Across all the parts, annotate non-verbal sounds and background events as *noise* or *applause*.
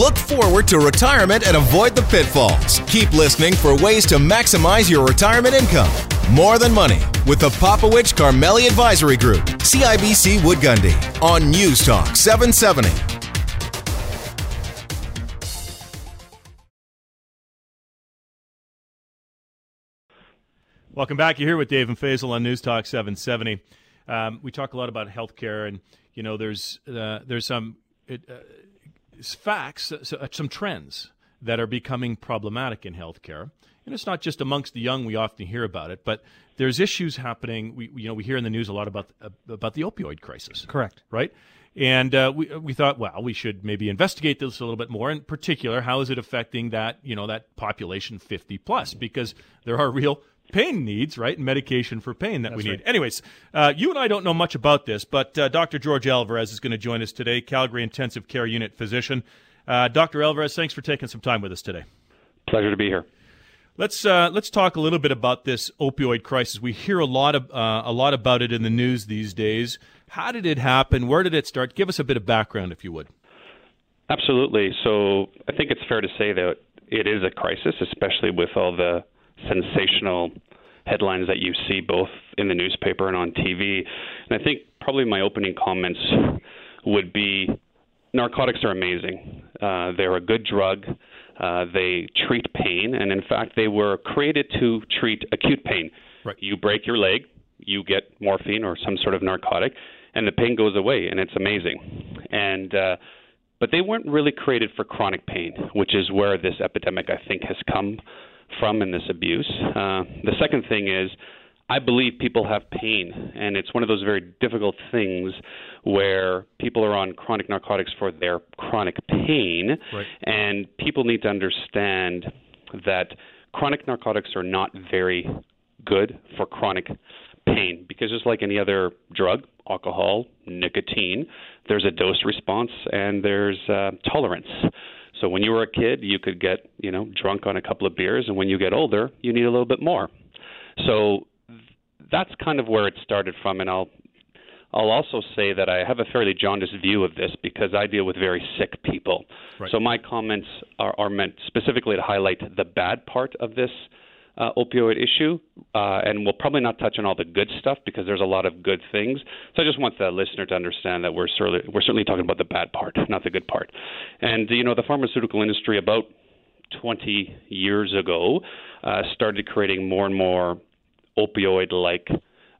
Look forward to retirement and avoid the pitfalls. Keep listening for ways to maximize your retirement income. More Than Money with the Popowich Karmali Advisory Group, CIBC Wood Gundy, on News Talk 770. Welcome back. You're here with Dave and Faisal on News Talk 770. Um, we talk a lot about healthcare, and you know, there's uh, there's some it, uh, facts, uh, some trends that are becoming problematic in healthcare, and it's not just amongst the young. We often hear about it, but there's issues happening. We you know we hear in the news a lot about uh, about the opioid crisis. Correct. Right. And uh, we we thought, well, we should maybe investigate this a little bit more. In particular, how is it affecting that you know that population 50 plus? Because there are real pain needs, right? And medication for pain that That's we need. Right. Anyways, uh, you and I don't know much about this, but uh, Dr. George Alvarez is going to join us today, Calgary Intensive Care Unit physician. Uh, Dr. Alvarez, thanks for taking some time with us today. Pleasure to be here. Let's uh, let's talk a little bit about this opioid crisis. We hear a lot of uh, a lot about it in the news these days. How did it happen? Where did it start? Give us a bit of background, if you would. Absolutely. So I think it's fair to say that it is a crisis, especially with all the sensational headlines that you see both in the newspaper and on TV. And I think probably my opening comments would be narcotics are amazing. Uh, they're a good drug. Uh, they treat pain, and in fact, they were created to treat acute pain. Right. You break your leg, you get morphine or some sort of narcotic, and the pain goes away, and it's amazing. And uh, but they weren't really created for chronic pain, which is where this epidemic I think has come from in this abuse. Uh, the second thing is, I believe people have pain, and it's one of those very difficult things where people are on chronic narcotics for their chronic pain, right. and people need to understand that chronic narcotics are not very good for chronic pain because just like any other drug, alcohol, nicotine, there's a dose response and there's uh, tolerance. So when you were a kid, you could get, you know, drunk on a couple of beers, and when you get older, you need a little bit more. So that's kind of where it started from, and I'll I'll also say that I have a fairly jaundiced view of this because I deal with very sick people. Right. So my comments are, are meant specifically to highlight the bad part of this uh, opioid issue, uh, and we'll probably not touch on all the good stuff because there's a lot of good things. So I just want the listener to understand that we're certainly we're certainly talking about the bad part, not the good part. And you know, the pharmaceutical industry about 20 years ago uh, started creating more and more opioid-like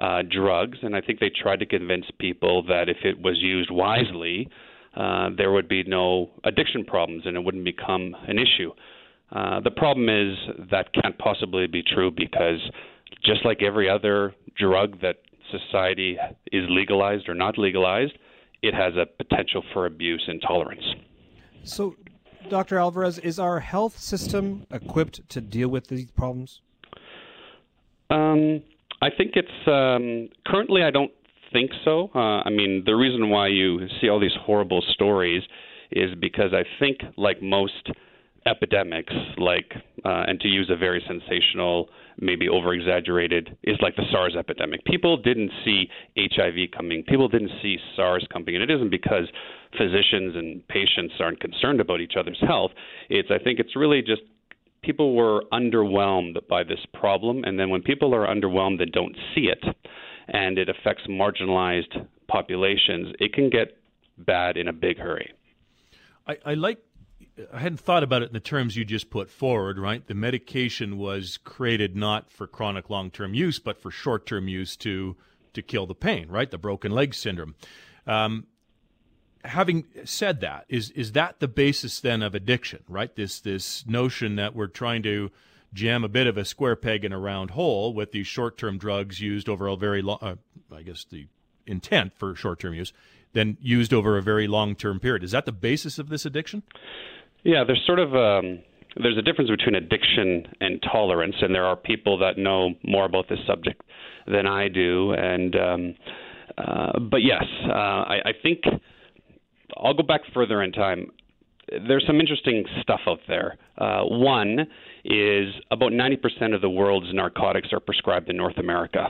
uh, drugs, and I think they tried to convince people that if it was used wisely, uh, there would be no addiction problems and it wouldn't become an issue. Uh, the problem is that can't possibly be true because just like every other drug that society is legalized or not legalized, it has a potential for abuse and tolerance. So, Dr. Alvarez, is our health system equipped to deal with these problems? Um, I think it's um, currently. I don't think so. Uh, I mean, the reason why you see all these horrible stories is because I think, like most epidemics, like, uh, and to use a very sensational, maybe over exaggerated, is like the SARS epidemic. People didn't see HIV coming, people didn't see SARS coming, and it isn't because physicians and patients aren't concerned about each other's health. It's, I think, it's really just people were underwhelmed by this problem, and then when people are underwhelmed and don't see it, and it affects marginalized populations, it can get bad in a big hurry. I, I like I hadn't thought about it in the terms you just put forward, right? The medication was created not for chronic long term use, but for short term use to to kill the pain, right? The broken leg syndrome. Um, having said that, is is that the basis then of addiction, right? This this notion that we're trying to jam a bit of a square peg in a round hole with these short term drugs used over a very long, uh, I guess the intent for short term use, then used over a very long term period. Is that the basis of this addiction? Yeah, there's sort of um, there's a difference between addiction and tolerance, and there are people that know more about this subject than I do. And um, uh, but yes, uh, I, I think I'll go back further in time. There's some interesting stuff out there. Uh, one is about 90% of the world's narcotics are prescribed in North America,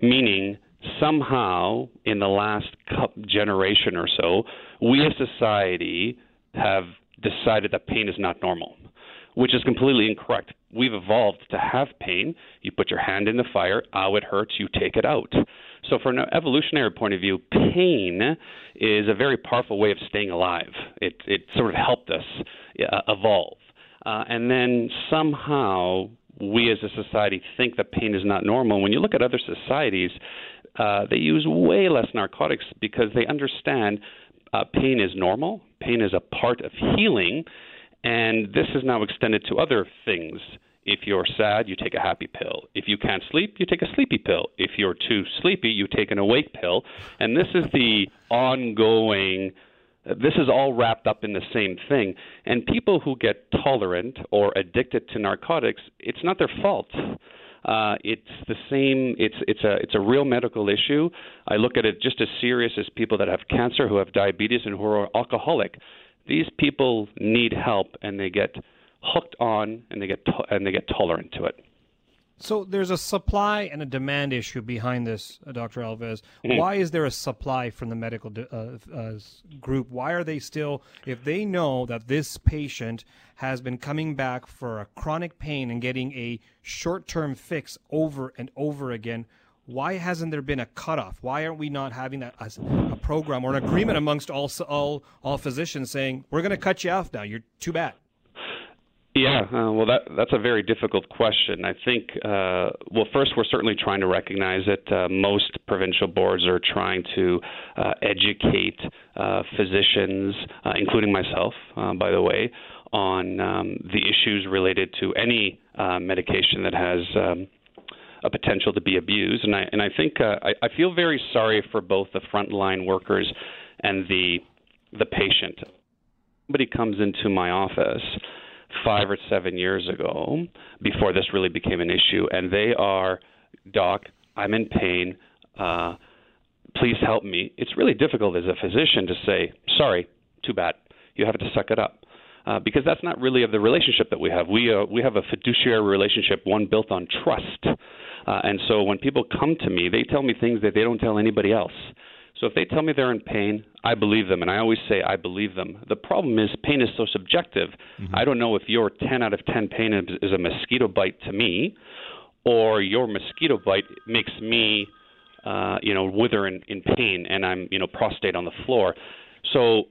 meaning somehow in the last generation or so, we as society have decided that pain is not normal, which is completely incorrect. We've evolved to have pain. You put your hand in the fire, ow, it hurts, you take it out. So, from an evolutionary point of view, pain is a very powerful way of staying alive. It, it sort of helped us uh, evolve. Uh, and then somehow we as a society think that pain is not normal. When you look at other societies, uh, they use way less narcotics because they understand uh, pain is normal, pain is a part of healing, and this is now extended to other things. If you're sad, you take a happy pill. If you can't sleep, you take a sleepy pill. If you're too sleepy, you take an awake pill. And this is the ongoing this is all wrapped up in the same thing. And people who get tolerant or addicted to narcotics, it's not their fault. Uh, it's the same. It's it's a it's a real medical issue. I look at it just as serious as people that have cancer, who have diabetes, and who are alcoholic. These people need help, and they get hooked on, and they get to- and they get tolerant to it. So there's a supply and a demand issue behind this, uh, Dr. Alves. Mm-hmm. Why is there a supply from the medical uh, uh, group? Why are they still, if they know that this patient has been coming back for a chronic pain and getting a short-term fix over and over again, why hasn't there been a cutoff? Why aren't we not having that as a program or an agreement amongst all all all physicians saying we're going to cut you off now? You're too bad. Yeah, uh, well, that that's a very difficult question. I think, uh, well, first, we're certainly trying to recognize that uh, most provincial boards are trying to uh, educate uh, physicians, uh, including myself, by the way, on um, the issues related to any medication that has um, a potential to be abused. And I and I think I, I feel very sorry for both the frontline workers and the the patient. Somebody comes into my office five or seven years ago, before this really became an issue, and they are, Doc, I'm in pain. Uh, please help me. It's really difficult as a physician to say, sorry, too bad. You have to suck it up. Uh, because that's not really of the relationship that we have. We uh, we have a fiduciary relationship, one built on trust. Uh, and so when people come to me, they tell me things that they don't tell anybody else. So if they tell me they're in pain, I believe them, and I always say I believe them. The problem is pain is so subjective. Mm-hmm. I don't know if your 10 out of 10 pain is, is a mosquito bite to me, or your mosquito bite makes me, uh, you know, wither in, in pain, and I'm, you know, prostrate on the floor. So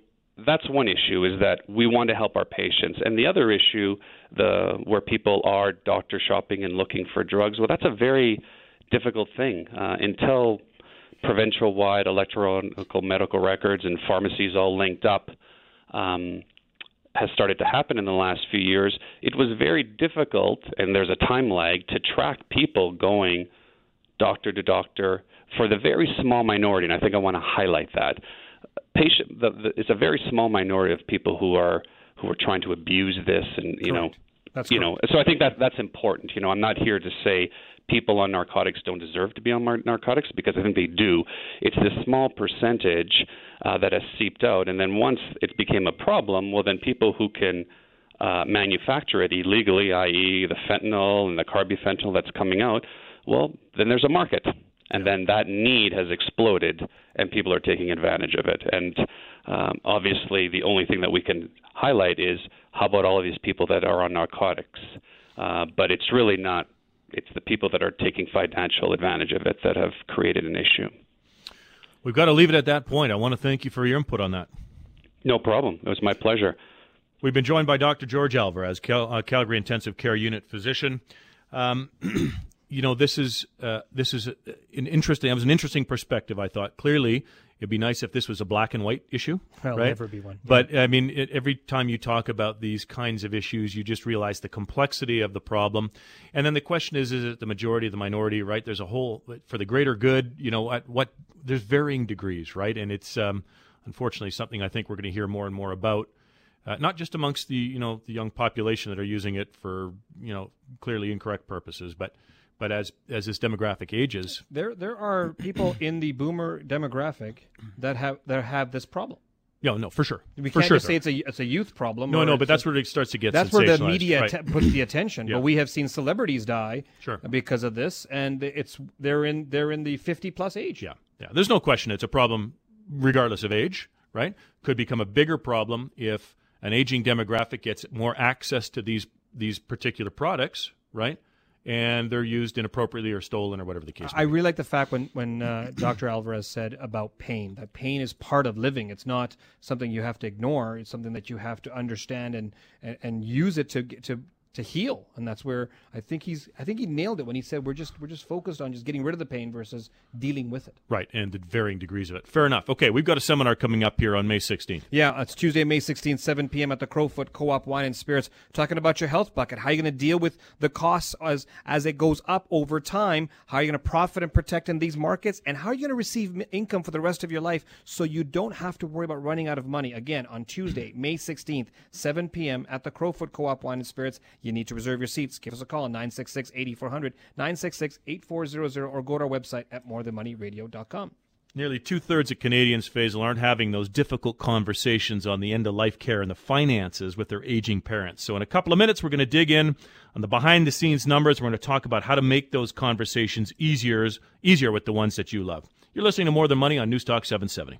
that's one issue is that we want to help our patients, and the other issue, the where people are doctor shopping and looking for drugs. Well, that's a very difficult thing uh, until provincial wide electronic medical records and pharmacies all linked up um, has started to happen in the last few years, it was very difficult, and there's a time lag, to track people going doctor to doctor for the very small minority, and I think I want to highlight that. Patient, the, the, it's a very small minority of people who are who are trying to abuse this, and you correct. know, that's you correct. know. So I think that that's important. You know, I'm not here to say people on narcotics don't deserve to be on narcotics because I think they do. It's this small percentage uh, that has seeped out, and then once it became a problem, well, then people who can uh, manufacture it illegally, i.e., the fentanyl and the carbufentanil that's coming out, well, then there's a market. And then that need has exploded, and people are taking advantage of it. And um, obviously, the only thing that we can highlight is how about all of these people that are on narcotics? Uh, but it's really not it's the people that are taking financial advantage of it that have created an issue. We've got to leave it at that point. I want to thank you for your input on that. No problem. It was my pleasure. We've been joined by Dr. George Alvarez, Cal- uh, Calgary Intensive Care Unit physician. Um, *clears throat* you know, this is uh, this is an interesting. It was an interesting perspective. I thought clearly It'd be nice if this was a black and white issue. Well, right? never be one. But I mean, it, every time you talk about these kinds of issues, you just realize the complexity of the problem. And then the question is: Is it the majority, of the minority? Right? There's a whole for the greater good. You know, at what there's varying degrees, right? And it's um, unfortunately something I think we're going to hear more and more about. Uh, not just amongst the you know the young population that are using it for you know clearly incorrect purposes, but but as as this demographic ages, there there are *clears throat* people in the boomer demographic that have that have this problem. Yeah, no, for sure. We for can't sure, just say it's a it's a youth problem. No, no, but that's a, where it starts to get. That's where the media right. puts the attention. yeah. But we have seen celebrities die sure. because of this, and it's they're in they're in the fifty plus age. Yeah, yeah. There's no question it's a problem, regardless of age. Right? Could become a bigger problem if an aging demographic gets more access to these these particular products, right? And they're used inappropriately or stolen or whatever the case. I be. really like the fact when when uh, *coughs* Dr. Alvarez said about pain that pain is part of living. It's not something you have to ignore. It's something that you have to understand and and, and use it to to to heal. And that's where i think he's i think he nailed it when he said we're just we're just focused on just getting rid of the pain versus dealing with it. Right and the varying degrees of it. Fair enough. Okay we've got a seminar coming up here on may 16th yeah it's tuesday may 16th 7 p.m at the crowfoot co-op wine and spirits talking about your health bucket. How are you going to deal with the costs as as it goes up over time? How are you going to profit and protect in these markets? And how are you going to receive income for the rest of your life so you don't have to worry about running out of money? Again on tuesday may 16th 7 p.m at the crowfoot co-op wine and spirits. you need to reserve your seats. Give us a call on 966 8400, 966 8400, or go to our website at morethanmoneyradio.com. Nearly two thirds of Canadians, Faisal, aren't having those difficult conversations on the end of life care and the finances with their aging parents. So, in a couple of minutes, we're going to dig in on the behind the scenes numbers. We're going to talk about how to make those conversations easier, easier with the ones that you love. You're listening to More Than Money on Newstalk 770.